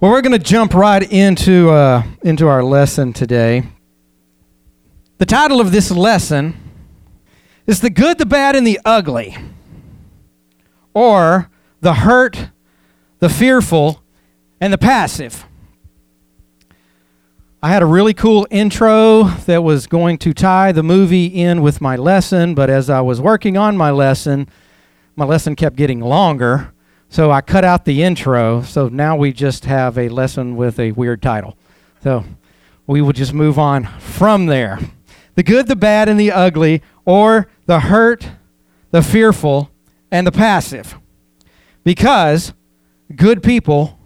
Well, we're going to jump right into uh, into our lesson today. The title of this lesson is "The Good, the Bad, and the Ugly," or "The Hurt, the Fearful, and the Passive." I had a really cool intro that was going to tie the movie in with my lesson, but as I was working on my lesson, my lesson kept getting longer. So I cut out the intro. So now we just have a lesson with a weird title. So we will just move on from there. The good, the bad, and the ugly, or the hurt, the fearful, and the passive. Because good people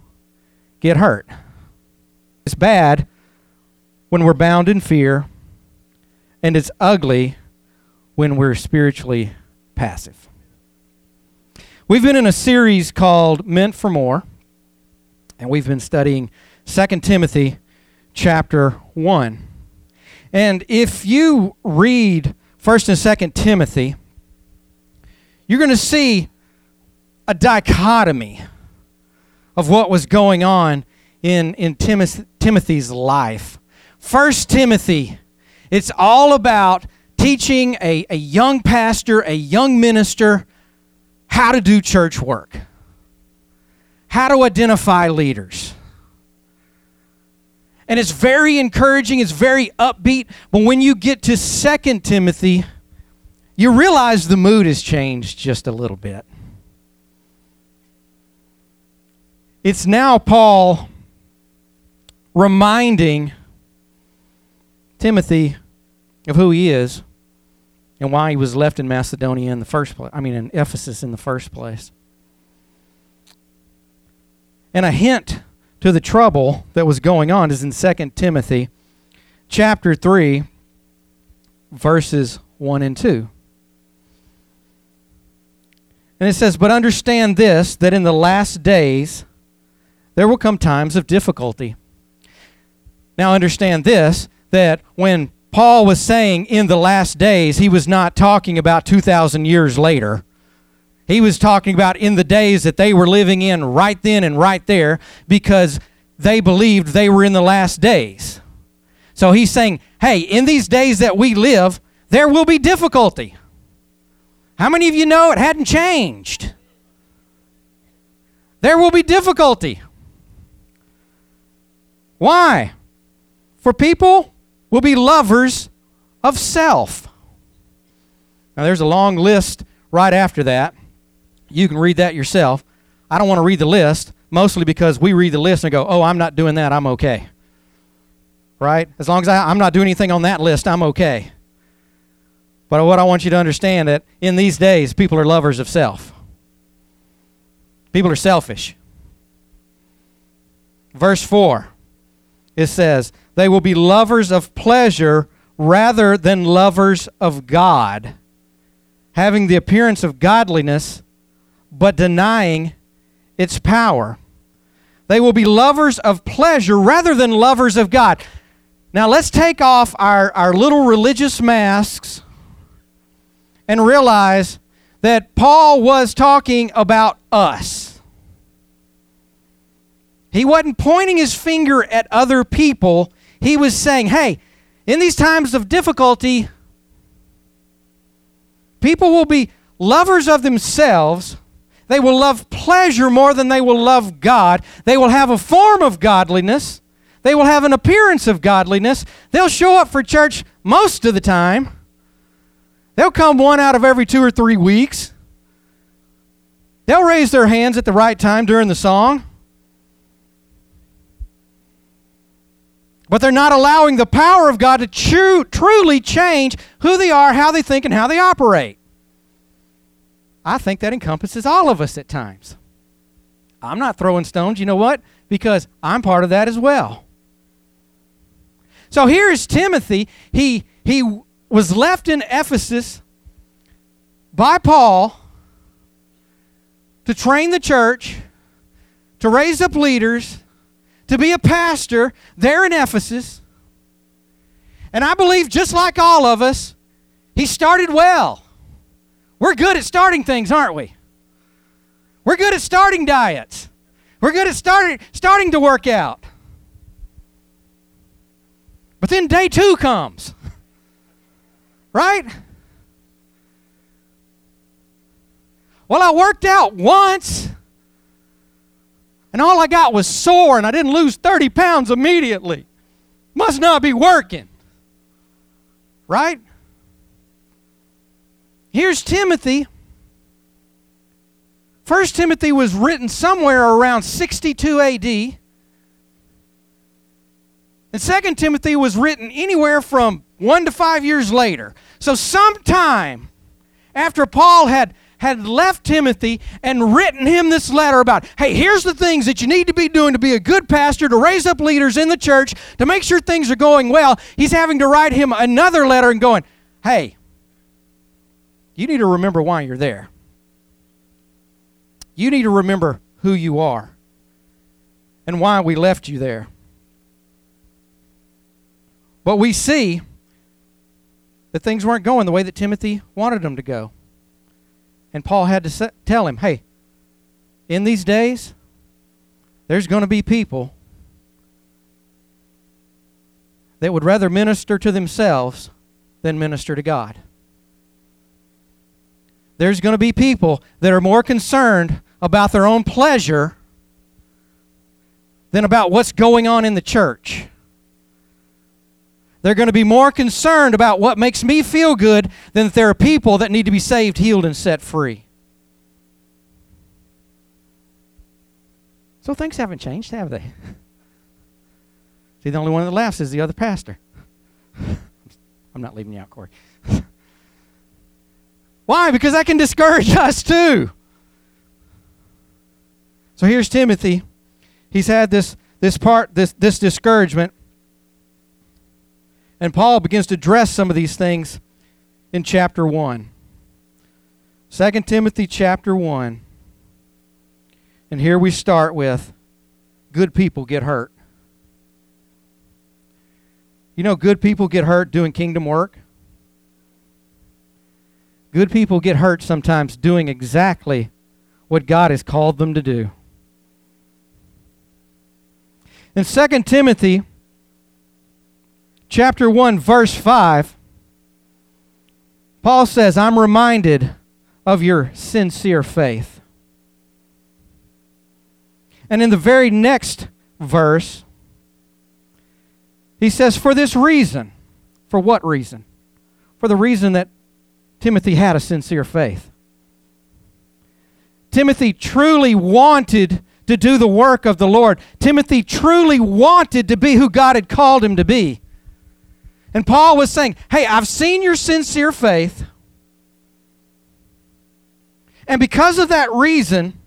get hurt. It's bad when we're bound in fear, and it's ugly when we're spiritually passive. We've been in a series called Meant for More, and we've been studying 2 Timothy chapter 1. And if you read 1st and 2nd Timothy, you're going to see a dichotomy of what was going on in, in Timoth- Timothy's life. 1 Timothy, it's all about teaching a, a young pastor, a young minister, how to do church work, how to identify leaders. And it's very encouraging, it's very upbeat, but when you get to 2 Timothy, you realize the mood has changed just a little bit. It's now Paul reminding Timothy of who he is and why he was left in Macedonia in the first place. I mean, in Ephesus in the first place. And a hint to the trouble that was going on is in 2 Timothy chapter 3, verses 1 and 2. And it says, But understand this, that in the last days there will come times of difficulty. Now, understand this, that when Paul was saying in the last days, he was not talking about 2,000 years later. He was talking about in the days that they were living in right then and right there because they believed they were in the last days. So he's saying, hey, in these days that we live, there will be difficulty. How many of you know it hadn't changed? There will be difficulty. Why? For people will be lovers of self. Now, there's a long list right after that. You can read that yourself. I don't want to read the list, mostly because we read the list and go, oh, I'm not doing that, I'm okay. Right? As long as I, I'm not doing anything on that list, I'm okay. But what I want you to understand that in these days, people are lovers of self. People are selfish. Verse 4, it says, they will be lovers of pleasure rather than lovers of God, having the appearance of godliness, but denying its power. They will be lovers of pleasure rather than lovers of God. Now let's take off our, our little religious masks and realize that Paul was talking about us. He wasn't pointing his finger at other people, he was saying, hey, in these times of difficulty, people will be lovers of themselves. They will love pleasure more than they will love God. They will have a form of godliness. They will have an appearance of godliness. They'll show up for church most of the time. They'll come one out of every two or three weeks. They'll raise their hands at the right time during the song. But they're not allowing the power of God to true, truly change who they are, how they think, and how they operate. I think that encompasses all of us at times. I'm not throwing stones, you know what? Because I'm part of that as well. So here is Timothy. He, he was left in Ephesus by Paul to train the church, to raise up leaders, to be a pastor there in Ephesus. And I believe, just like all of us, he started well. We're good at starting things, aren't we? We're good at starting diets. We're good at starting, starting to work out. But then day two comes. Right? Well, I worked out once, and all I got was sore, and I didn't lose 30 pounds immediately. Must not be working. Right? Here's Timothy. First Timothy was written somewhere around 62 AD. And Second Timothy was written anywhere from one to five years later. So sometime after Paul had had left Timothy and written him this letter about, hey, here's the things that you need to be doing to be a good pastor, to raise up leaders in the church, to make sure things are going well. He's having to write him another letter and going, hey, you need to remember why you're there. You need to remember who you are and why we left you there. But we see that things weren't going the way that Timothy wanted them to go. And Paul had to tell him, hey, in these days, there's going to be people that would rather minister to themselves than minister to God. There's going to be people that are more concerned about their own pleasure than about what's going on in the church. They're going to be more concerned about what makes me feel good than that there are people that need to be saved, healed, and set free. So things haven't changed, have they? See, the only one that laughs is the other pastor. I'm not leaving you out, Corey. Why? Because that can discourage us too. So here's Timothy. He's had this this part this this discouragement. And Paul begins to address some of these things in chapter 1. 2 Timothy chapter 1. And here we start with good people get hurt. You know, good people get hurt doing kingdom work. Good people get hurt sometimes doing exactly what God has called them to do. In 2 Timothy chapter 1 verse 5 Paul says, "I'm reminded of your sincere faith." And in the very next verse, he says, "For this reason." For what reason? For the reason that Timothy had a sincere faith. Timothy truly wanted to do the work of the Lord. Timothy truly wanted to be who God had called him to be. And Paul was saying, Hey, I've seen your sincere faith. And because of that reason,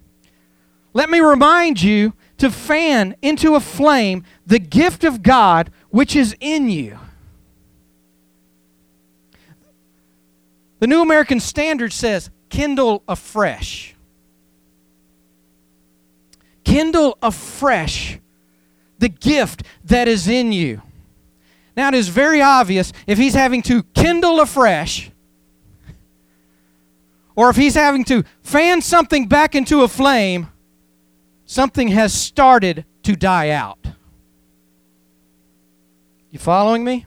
let me remind you to fan into a flame the gift of God which is in you. The New American Standard says, kindle afresh. Kindle afresh the gift that is in you. Now, it is very obvious if he's having to kindle afresh, or if he's having to fan something back into a flame, something has started to die out. You following me?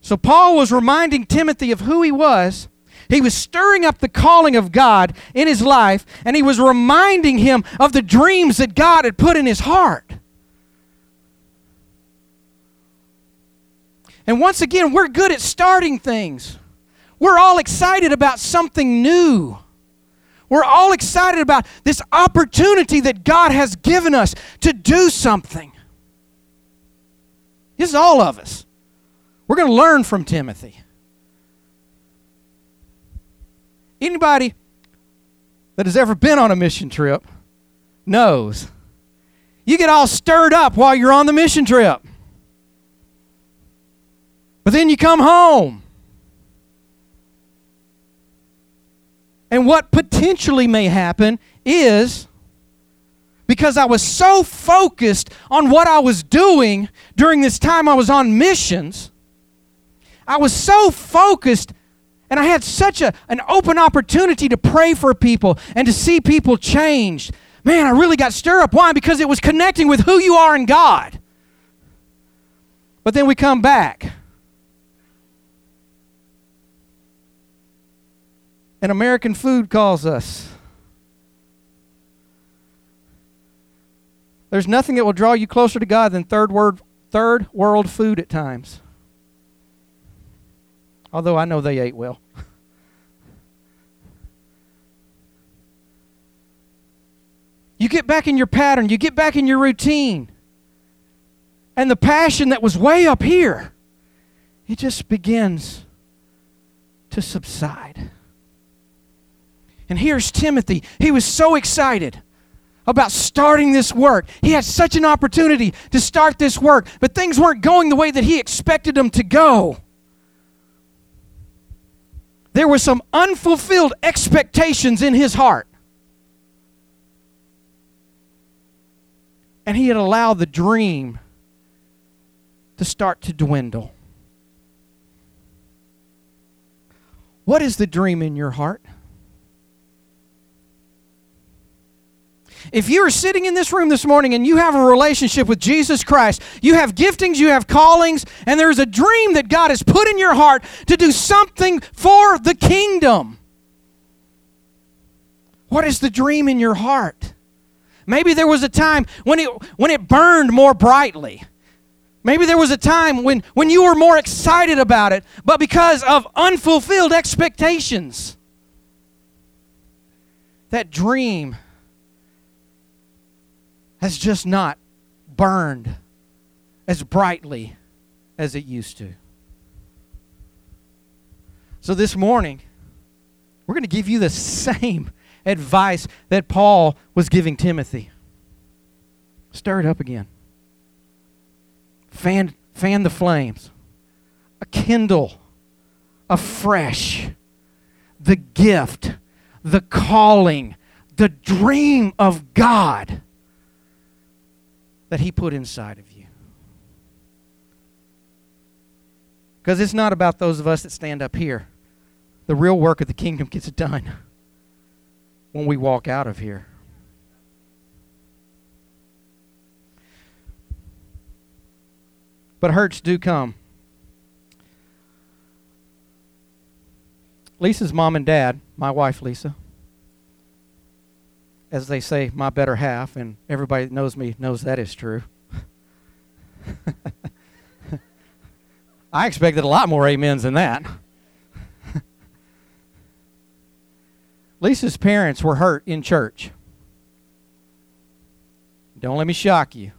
So Paul was reminding Timothy of who he was. He was stirring up the calling of God in his life, and he was reminding him of the dreams that God had put in his heart. And once again, we're good at starting things. We're all excited about something new. We're all excited about this opportunity that God has given us to do something. This is all of us. We're going to learn from Timothy. Anybody that has ever been on a mission trip knows you get all stirred up while you're on the mission trip. But then you come home. And what potentially may happen is because I was so focused on what I was doing during this time I was on missions I was so focused And I had such a, an open opportunity to pray for people and to see people changed. Man, I really got stirred up. Why? Because it was connecting with who you are in God. But then we come back. And American food calls us. There's nothing that will draw you closer to God than third world, third world food at times. Although I know they ate well. you get back in your pattern, you get back in your routine. And the passion that was way up here, it just begins to subside. And here's Timothy. He was so excited about starting this work. He had such an opportunity to start this work, but things weren't going the way that he expected them to go. There were some unfulfilled expectations in his heart. And he had allowed the dream to start to dwindle. What is the dream in your heart? If you're sitting in this room this morning and you have a relationship with Jesus Christ, you have giftings, you have callings, and there's a dream that God has put in your heart to do something for the kingdom. What is the dream in your heart? Maybe there was a time when it, when it burned more brightly. Maybe there was a time when, when you were more excited about it, but because of unfulfilled expectations, that dream has just not burned as brightly as it used to. So this morning, we're going to give you the same advice that Paul was giving Timothy. Stir it up again. Fan, fan the flames. A kindle afresh the gift, the calling, the dream of God that He put inside of you. Because it's not about those of us that stand up here. The real work of the kingdom gets done when we walk out of here. But hurts do come. Lisa's mom and dad, my wife Lisa, as they say, my better half, and everybody that knows me knows that is true. I expected a lot more amens than that. Lisa's parents were hurt in church. Don't let me shock you.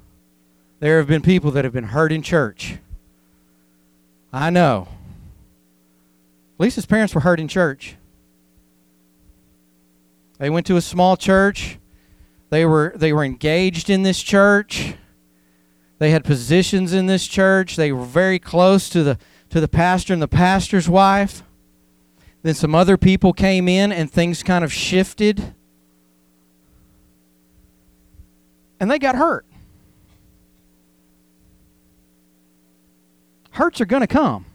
There have been people that have been hurt in church. I know. Lisa's parents were hurt in church. They went to a small church. They were they were engaged in this church. They had positions in this church. They were very close to the to the pastor and the pastor's wife. Then some other people came in and things kind of shifted. And they got hurt. Hurts are going to come.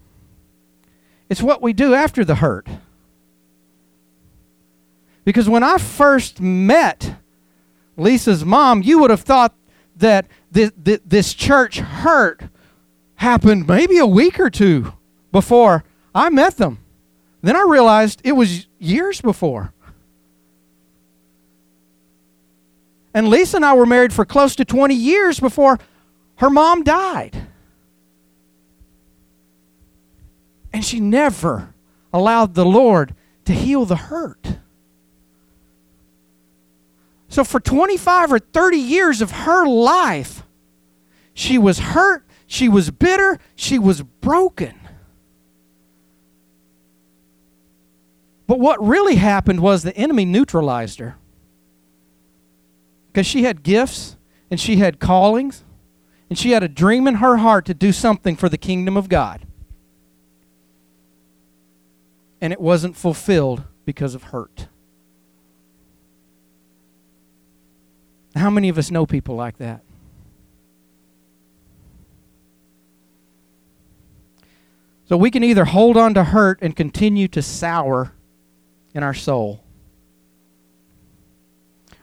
It's what we do after the hurt. Because when I first met Lisa's mom, you would have thought that this, church hurt happened maybe a week or two before I met them. Then I realized it was years before. And Lisa and I were married for close to 20 years before her mom died. And she never allowed the Lord to heal the hurt. So, for 25 or 30 years of her life, she was hurt, she was bitter, she was broken. But what really happened was the enemy neutralized her. Because she had gifts and she had callings and she had a dream in her heart to do something for the kingdom of God. And it wasn't fulfilled because of hurt. How many of us know people like that? So we can either hold on to hurt and continue to sour in our soul,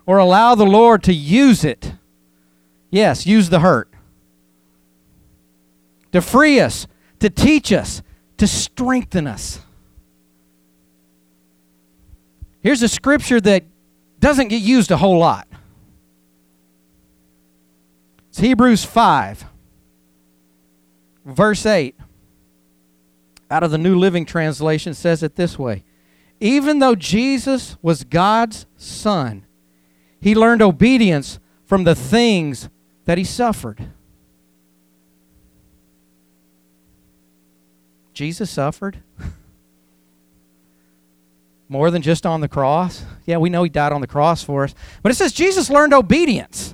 or allow the Lord to use it. Yes, use the hurt. To free us, to teach us, to strengthen us. Here's a scripture that doesn't get used a whole lot. It's Hebrews 5, verse 8. Out of the New Living Translation says it this way Even though Jesus was God's Son, he learned obedience from the things that he suffered. Jesus suffered more than just on the cross. Yeah, we know he died on the cross for us. But it says Jesus learned obedience.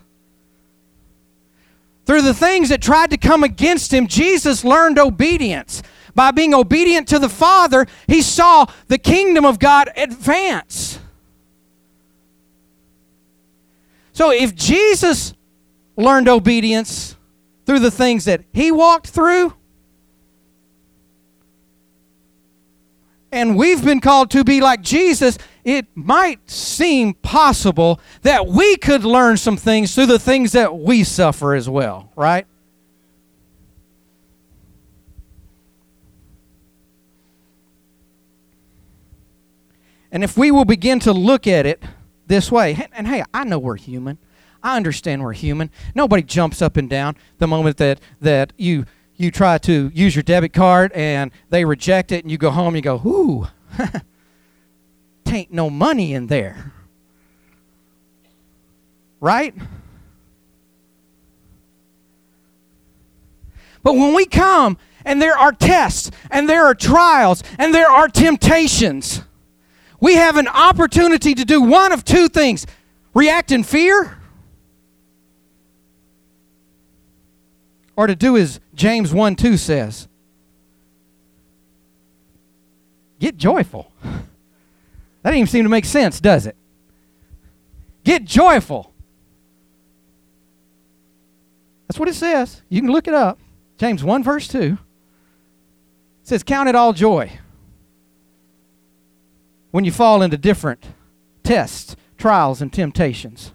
Through the things that tried to come against him, Jesus learned obedience. By being obedient to the Father, he saw the kingdom of God advance. So if Jesus learned obedience through the things that he walked through, and we've been called to be like Jesus, it might seem possible that we could learn some things through the things that we suffer as well, right? And if we will begin to look at it this way, and hey, I know we're human. I understand we're human. Nobody jumps up and down the moment that, that you you try to use your debit card and they reject it and you go home and you go, ooh, tain't no money in there. Right? But when we come and there are tests and there are trials and there are temptations, we have an opportunity to do one of two things react in fear or to do as James 1 2 says get joyful. That doesn't even seem to make sense, does it? Get joyful. That's what it says. You can look it up. James 1, verse 2. It says, Count it all joy when you fall into different tests, trials, and temptations.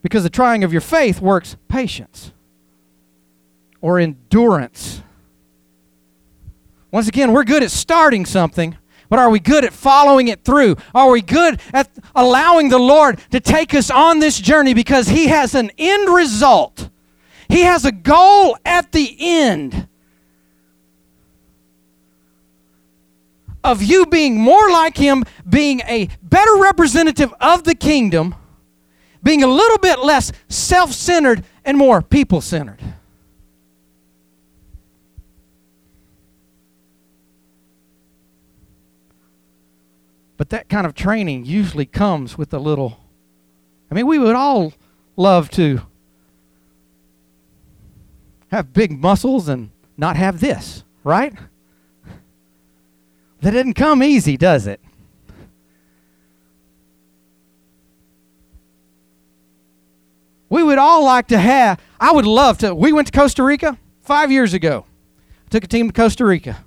Because the trying of your faith works patience or endurance. Once again, we're good at starting something, but are we good at following it through? Are we good at allowing the Lord to take us on this journey because He has an end result? He has a goal at the end of you being more like Him, being a better representative of the kingdom, being a little bit less self centered and more people centered. But that kind of training usually comes with a little. I mean, we would all love to have big muscles and not have this, right? That didn't come easy, does it? We would all like to have, I would love to. We went to Costa Rica five years ago. I took a team to Costa Rica.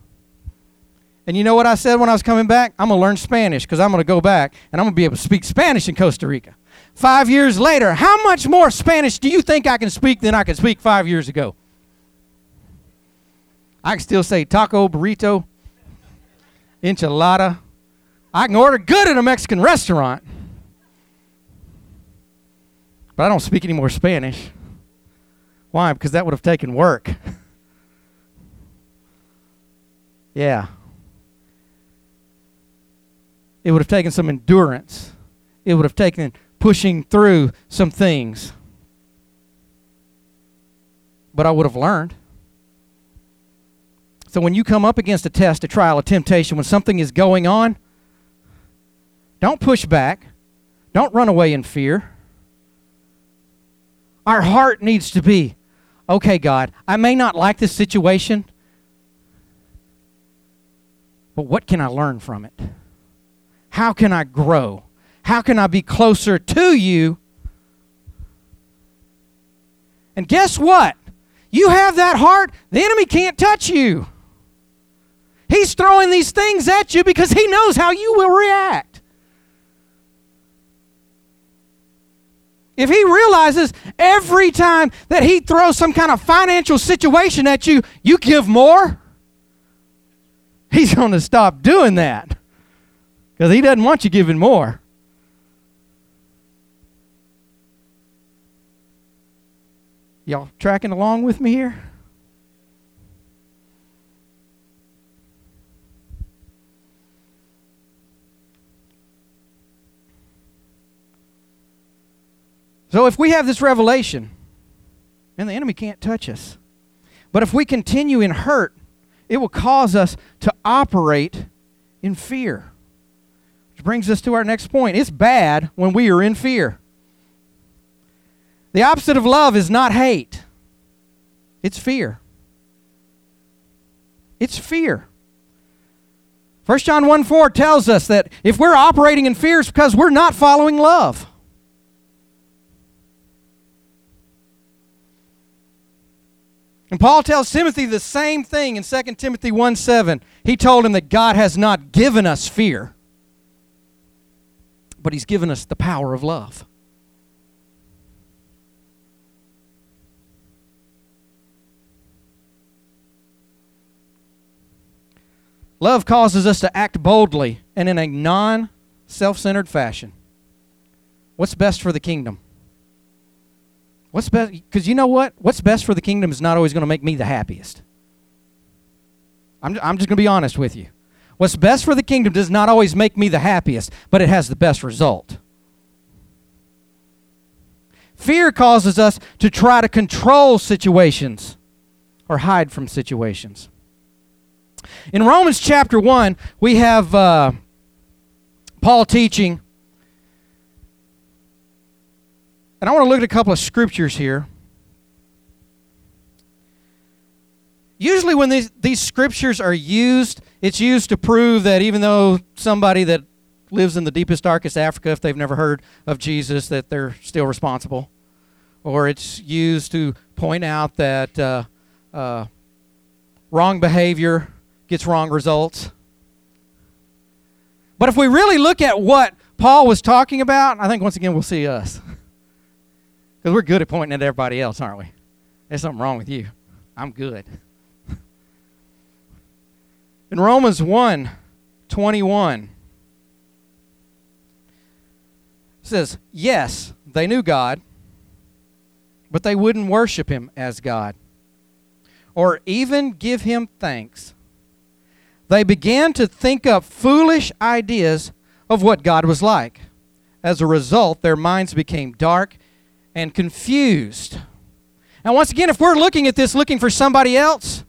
And you know what I said when I was coming back? I'm going to learn Spanish because I'm going to go back and I'm going to be able to speak Spanish in Costa Rica. Five years later, how much more Spanish do you think I can speak than I could speak five years ago? I can still say taco, burrito, enchilada. I can order good at a Mexican restaurant. But I don't speak any more Spanish. Why? Because that would have taken work. yeah. It would have taken some endurance. It would have taken pushing through some things. But I would have learned. So when you come up against a test, a trial, a temptation, when something is going on, don't push back. Don't run away in fear. Our heart needs to be okay, God, I may not like this situation, but what can I learn from it? How can I grow? How can I be closer to you? And guess what? You have that heart, the enemy can't touch you. He's throwing these things at you because He knows how you will react. If He realizes every time that He throws some kind of financial situation at you, you give more, He's going to stop doing that because He doesn't want you giving more. Y'all tracking along with me here? So if we have this revelation, and the enemy can't touch us, but if we continue in hurt, it will cause us to operate in fear. Which brings us to our next point. It's bad when we are in fear. The opposite of love is not hate, it's fear. It's fear. 1 John 1 4 tells us that if we're operating in fear, it's because we're not following love. And Paul tells Timothy the same thing in 2 Timothy 1 7. He told him that God has not given us fear, but He's given us the power of love. Love causes us to act boldly and in a non self centered fashion. What's best for the kingdom? What's best? Because you know what? What's best for the kingdom is not always going to make me the happiest. I'm, I'm just going to be honest with you. What's best for the kingdom does not always make me the happiest, but it has the best result. Fear causes us to try to control situations or hide from situations. In Romans chapter 1, we have uh, Paul teaching. And I want to look at a couple of scriptures here. Usually, when these, these scriptures are used, it's used to prove that even though somebody that lives in the deepest, darkest Africa, if they've never heard of Jesus, that they're still responsible. Or it's used to point out that uh, uh, wrong behavior gets wrong results. But if we really look at what Paul was talking about, I think once again we'll see us. Because we're good at pointing at everybody else, aren't we? There's something wrong with you. I'm good. In Romans 1 21, it says, Yes, they knew God, but they wouldn't worship him as God or even give him thanks they began to think up foolish ideas of what God was like. As a result, their minds became dark and confused. Now, once again, if we're looking at this looking for somebody else,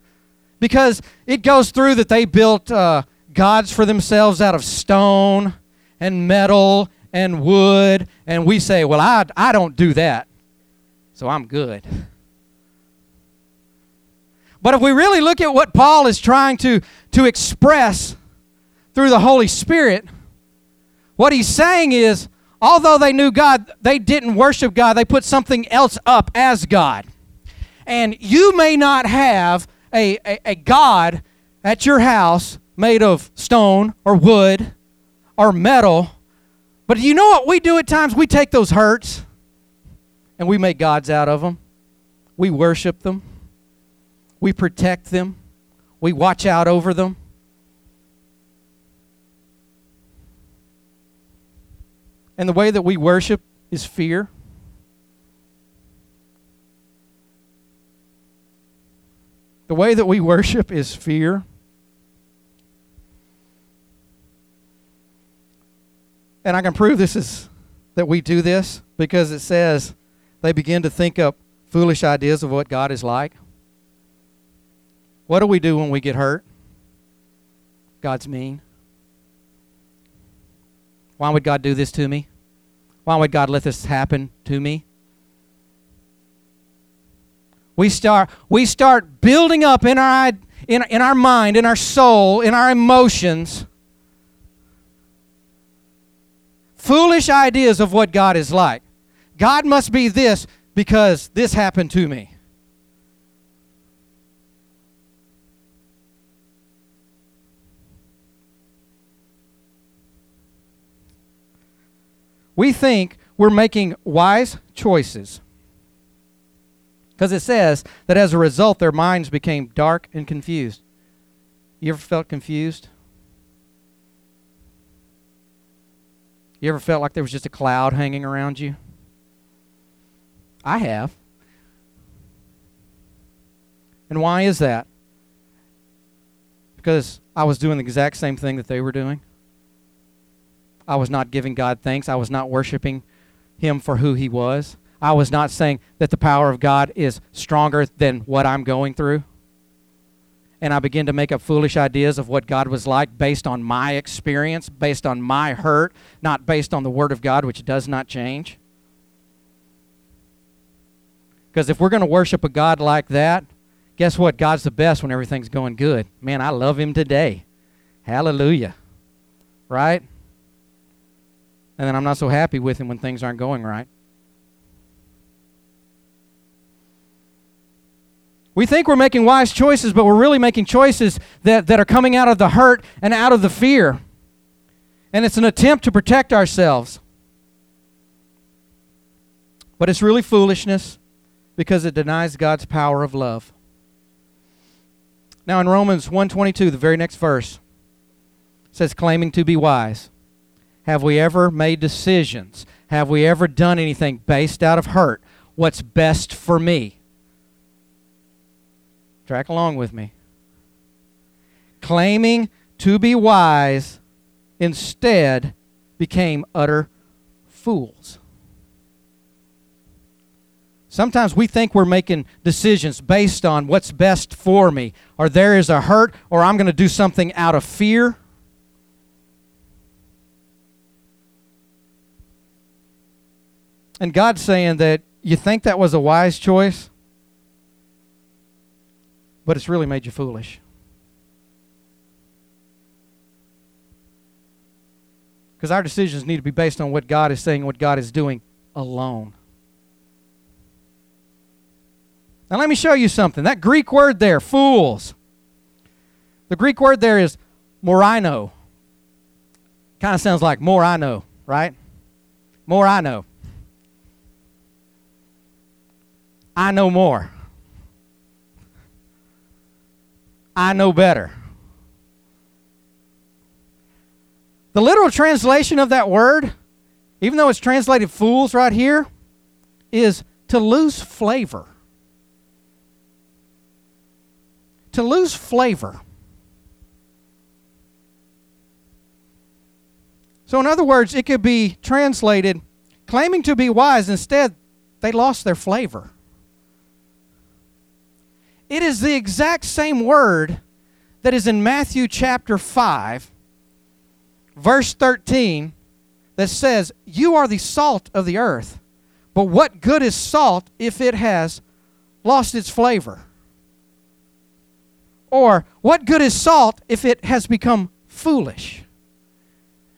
because it goes through that they built uh, gods for themselves out of stone and metal and wood, and we say, Well, I, I don't do that, so I'm good. But if we really look at what Paul is trying to, to express through the Holy Spirit, what he's saying is, although they knew God, they didn't worship God. They put something else up as God. And you may not have a, a, a God at your house made of stone or wood or metal. But you know what we do at times? We take those hurts and we make gods out of them. We worship them. We protect them. We watch out over them. And the way that we worship is fear. The way that we worship is fear. And I can prove this is that we do this because it says they begin to think up foolish ideas of what God is like. What do we do when we get hurt? God's mean. Why would God do this to me? Why would God let this happen to me? We start, we start building up in our, in, in our mind, in our soul, in our emotions, foolish ideas of what God is like. God must be this because this happened to me. We think we're making wise choices because it says that as a result, their minds became dark and confused. You ever felt confused? You ever felt like there was just a cloud hanging around you? I have. And why is that? Because I was doing the exact same thing that they were doing. I was not giving God thanks. I was not worshiping Him for who He was. I was not saying that the power of God is stronger than what I'm going through. And I began to make up foolish ideas of what God was like based on my experience, based on my hurt, not based on the Word of God, which does not change. Because if we're going to worship a God like that, guess what? God's the best when everything's going good. Man, I love Him today. Hallelujah. Right? And then I'm not so happy with Him when things aren't going right. We think we're making wise choices, but we're really making choices that, that are coming out of the hurt and out of the fear. And it's an attempt to protect ourselves. But it's really foolishness because it denies God's power of love. Now in Romans 1:22, the very next verse says claiming to be wise. Have we ever made decisions? Have we ever done anything based out of hurt? What's best for me? Track along with me. Claiming to be wise instead became utter fools. Sometimes we think we're making decisions based on what's best for me, or there is a hurt, or I'm going to do something out of fear. And God's saying that you think that was a wise choice? But it's really made you foolish. Because our decisions need to be based on what God is saying, what God is doing alone. Now, let me show you something. That Greek word there, fools, the Greek word there is moraino. Kind of sounds like more I know, right? More I know. I know more. I know better. The literal translation of that word, even though it's translated fools right here, is to lose flavor. To lose flavor. So, in other words, it could be translated claiming to be wise, instead, they lost their flavor. It is the exact same word that is in Matthew chapter 5, verse 13, that says, You are the salt of the earth. But what good is salt if it has lost its flavor? Or, what good is salt if it has become foolish?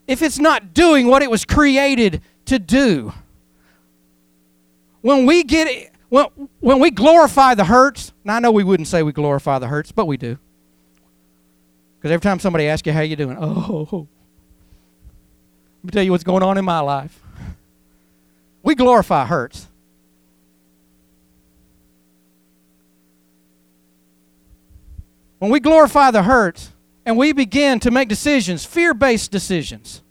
If it's not doing what it was created to do? When we get when, when we glorify the hurts, and I know we wouldn't say we glorify the hurts, but we do. Because every time somebody asks you how you doing, oh, let me tell you what's going on in my life. We glorify hurts. When we glorify the hurts and we begin to make decisions, fear based decisions.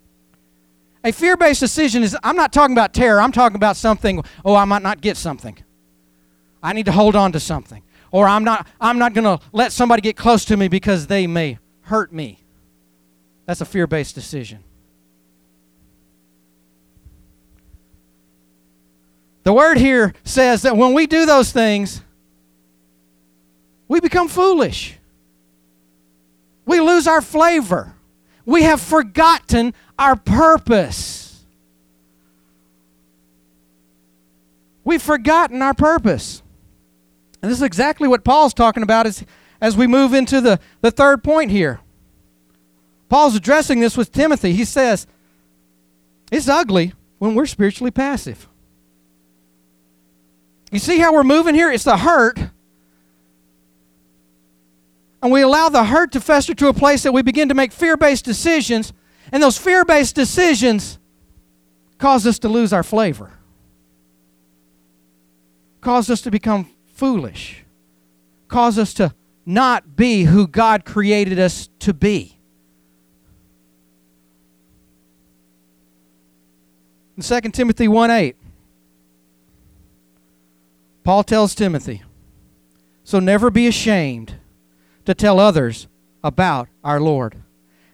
A fear based decision is, I'm not talking about terror, I'm talking about something, oh, I might not get something. I need to hold on to something. Or I'm not, I'm not going to let somebody get close to me because they may hurt me. That's a fear based decision. The word here says that when we do those things, we become foolish. We lose our flavor. We have forgotten our purpose. We've forgotten our purpose. And this is exactly what Paul's talking about as, as we move into the, the third point here. Paul's addressing this with Timothy. He says, It's ugly when we're spiritually passive. You see how we're moving here? It's the hurt. And we allow the hurt to fester to a place that we begin to make fear based decisions. And those fear based decisions cause us to lose our flavor, cause us to become foolish, cause us to not be who God created us to be. In 2 Timothy 1 8, Paul tells Timothy, So never be ashamed to tell others about our Lord.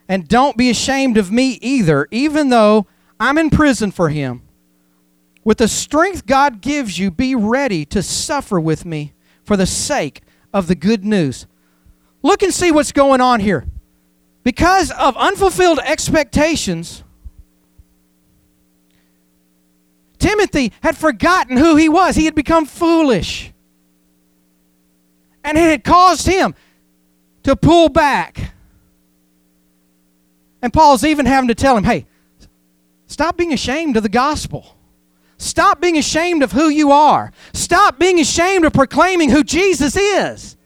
And don't be ashamed of me either, even though I'm in prison for him. With the strength God gives you, be ready to suffer with me for the sake of the good news. Look and see what's going on here. Because of unfulfilled expectations, Timothy had forgotten who he was. He had become foolish. And it had caused him to pull back. And Paul's even having to tell him, hey, stop being ashamed of the gospel. Stop being ashamed of who you are. Stop being ashamed of proclaiming who Jesus is.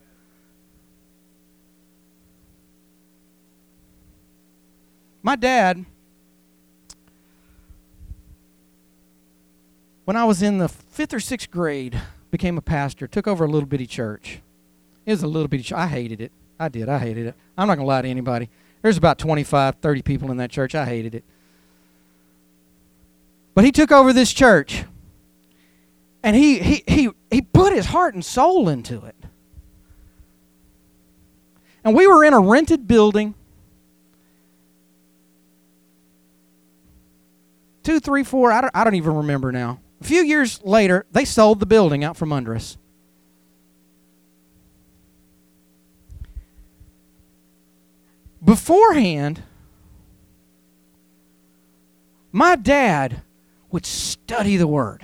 My dad, when I was in the fifth or sixth grade, became a pastor, took over a little bitty church. It was a little bitty church. I hated it. I did. I hated it. I'm not going to lie to anybody. There's about 25, 30 people in that church. I hated it. But he took over this church. And he, he, he, he put his heart and soul into it. And we were in a rented building. Two, three, four, I don't, I don't even remember now. A few years later, they sold the building out from under us. beforehand, my dad would study the Word.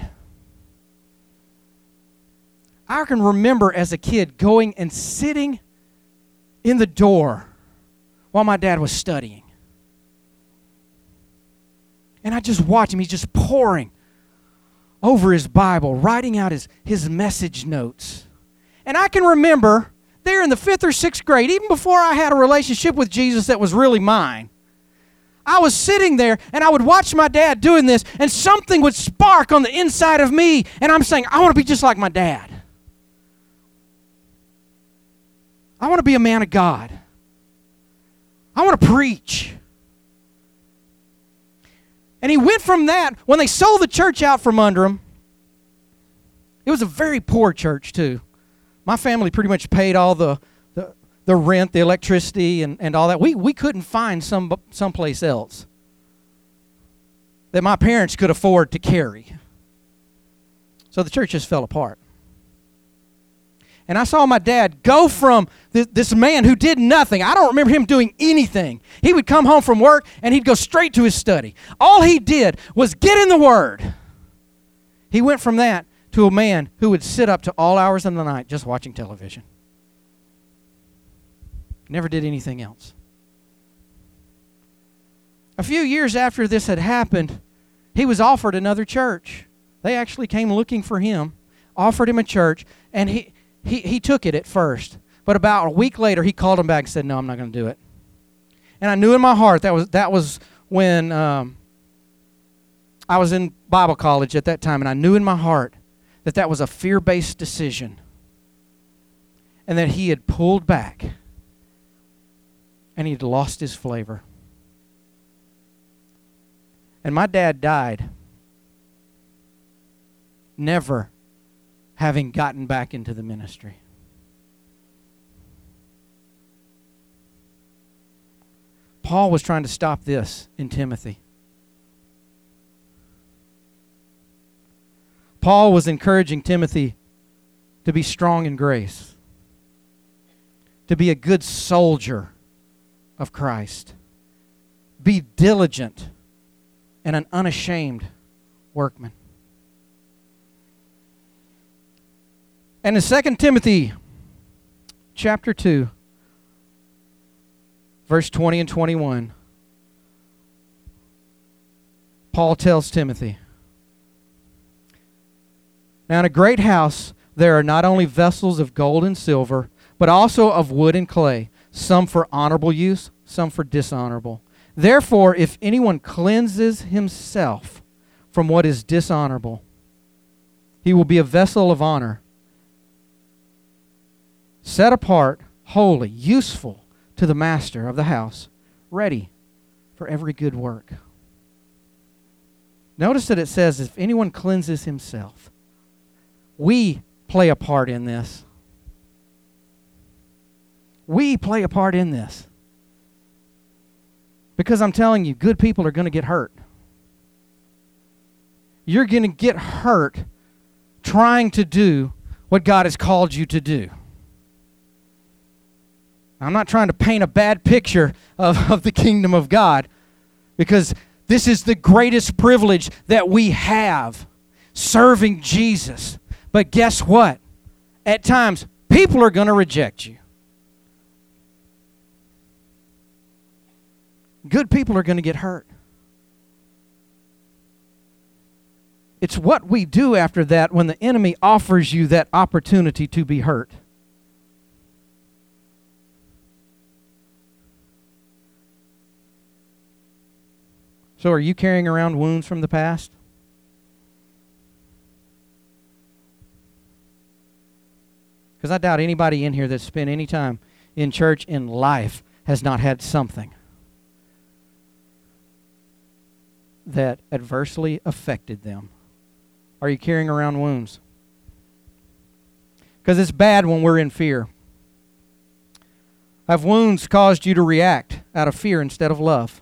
I can remember as a kid going and sitting in the door while my dad was studying. And I just watched him. He's just pouring over his Bible, writing out his, his message notes. And I can remember there in the fifth or sixth grade, even before I had a relationship with Jesus that was really mine, I was sitting there and I would watch my dad doing this, and something would spark on the inside of me, and I'm saying, I want to be just like my dad. I want to be a man of God. I want to preach. And he went from that when they sold the church out from under him. It was a very poor church, too my family pretty much paid all the, the, rent, the electricity, and, and all that. We, we couldn't find some someplace else that my parents could afford to carry. So the church just fell apart. And I saw my dad go from this, this, man who did nothing. I don't remember him doing anything. He would come home from work and he'd go straight to his study. All he did was get in the Word. He went from that to a man who would sit up to all hours of the night just watching television. Never did anything else. A few years after this had happened, he was offered another church. They actually came looking for him, offered him a church, and he, he, he took it at first. But about a week later, he called him back and said, No, I'm not going to do it. And I knew in my heart that was, that was when um, I was in Bible college at that time, and I knew in my heart that that was a fear based decision and that he had pulled back and he'd lost his flavor. And my dad died never having gotten back into the ministry. Paul was trying to stop this in Timothy. Paul was encouraging Timothy to be strong in grace, to be a good soldier of Christ, be diligent and an unashamed workman. And in 2 Timothy chapter 2, verse 20 and 21, Paul tells Timothy, now, in a great house, there are not only vessels of gold and silver, but also of wood and clay, some for honorable use, some for dishonorable. Therefore, if anyone cleanses himself from what is dishonorable. He will be a vessel of honor, set apart, holy, useful to the master of the house, ready for every good work. Notice that it says, if anyone cleanses himself, we play a part in this. We play a part in this. Because I'm telling you, good people are going to get hurt. You're going to get hurt trying to do what God has called you to do. I'm not trying to paint a bad picture of, of the kingdom of God because this is the greatest privilege that we have serving Jesus. But guess what? At times, people are going to reject you. Good people are going to get hurt. It's what we do after that when the enemy offers you that opportunity to be hurt. So, are you carrying around wounds from the past? Because I doubt anybody in here that's spent any time in church in life has not had something that adversely affected them. Are you carrying around wounds? Because it's bad when we're in fear. Have wounds caused you to react out of fear instead of love?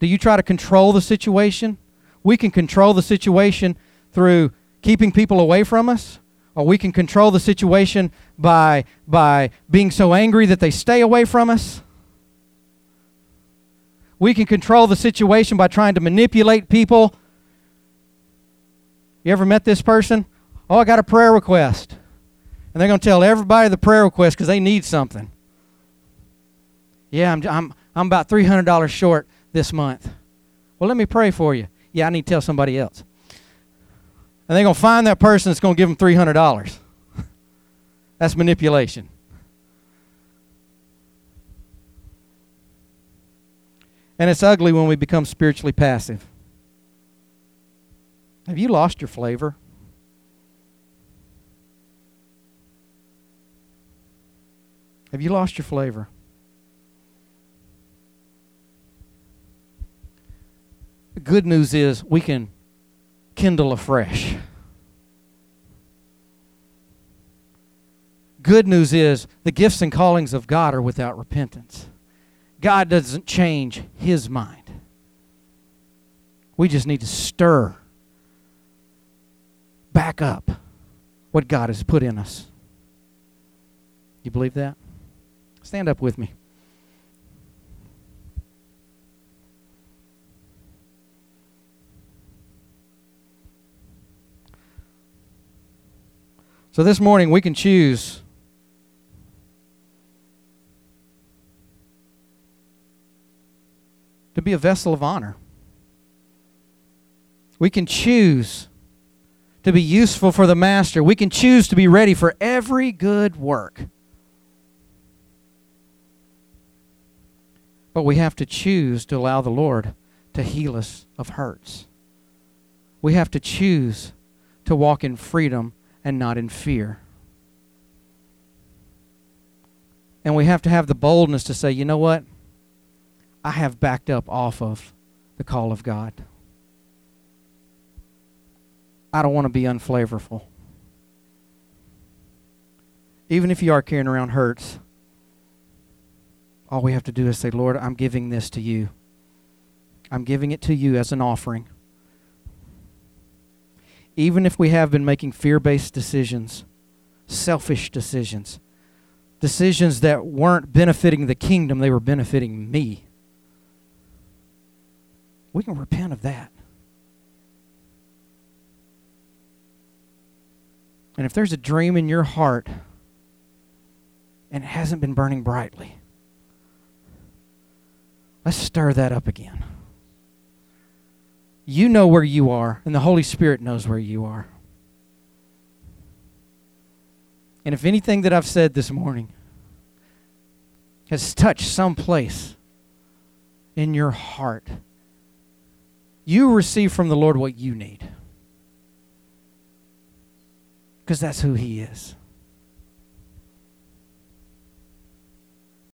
Do you try to control the situation? We can control the situation through keeping people away from us, or we can control the situation by, by being so angry that they stay away from us. We can control the situation by trying to manipulate people. You ever met this person? Oh, I got a prayer request. And they're going to tell everybody the prayer request because they need something. Yeah, I'm, I'm, I'm about $300 short this month. Well, let me pray for you. Yeah, I need to tell somebody else. And they're going to find that person that's going to give them $300. that's manipulation. And it's ugly when we become spiritually passive. Have you lost your flavor? Have you lost your flavor? The good news is we can kindle afresh. Good news is the gifts and callings of God are without repentance. God doesn't change his mind. We just need to stir back up what God has put in us. You believe that? Stand up with me. So this morning we can choose to be a vessel of honor. We can choose to be useful for the master. We can choose to be ready for every good work. But we have to choose to allow the Lord to heal us of hurts. We have to choose to walk in freedom and not in fear. And we have to have the boldness to say, you know what? I have backed up off of the call of God. I don't want to be unflavorful. Even if you are carrying around hurts, all we have to do is say, Lord, I'm giving this to you. I'm giving it to you as an offering even if we have been making fear based decisions, selfish decisions, decisions that weren't benefiting the kingdom, they were benefiting me. We can repent of that. And if there's a dream in your heart and it hasn't been burning brightly, let's stir that up again. You know where you are, and the Holy Spirit knows where you are. And if anything that I've said this morning has touched some place in your heart, you receive from the Lord what you need. Because that's who He is.